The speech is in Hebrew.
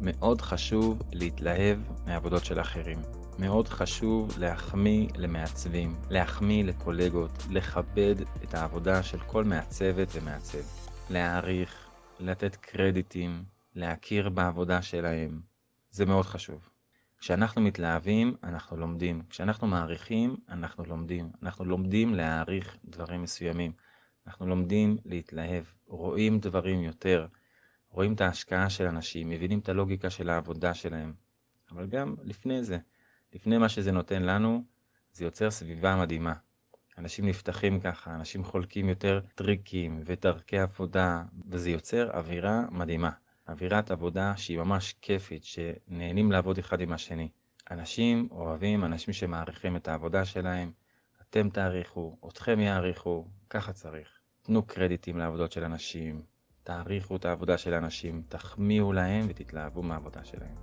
מאוד חשוב להתלהב מעבודות של אחרים. מאוד חשוב להחמיא למעצבים, להחמיא לקולגות, לכבד את העבודה של כל מעצבת ומעצב. להעריך, לתת קרדיטים, להכיר בעבודה שלהם. זה מאוד חשוב. כשאנחנו מתלהבים, אנחנו לומדים. כשאנחנו מעריכים, אנחנו לומדים. אנחנו לומדים להעריך דברים מסוימים. אנחנו לומדים להתלהב, רואים דברים יותר, רואים את ההשקעה של אנשים, מבינים את הלוגיקה של העבודה שלהם. אבל גם לפני זה, לפני מה שזה נותן לנו, זה יוצר סביבה מדהימה. אנשים נפתחים ככה, אנשים חולקים יותר טריקים ודרכי עבודה, וזה יוצר אווירה מדהימה. אווירת עבודה שהיא ממש כיפית, שנהנים לעבוד אחד עם השני. אנשים אוהבים, אנשים שמעריכים את העבודה שלהם, אתם תעריכו, אתכם יעריכו, ככה צריך. תנו קרדיטים לעבודות של אנשים, תעריכו את העבודה של אנשים, תחמיאו להם ותתלהבו מהעבודה שלהם.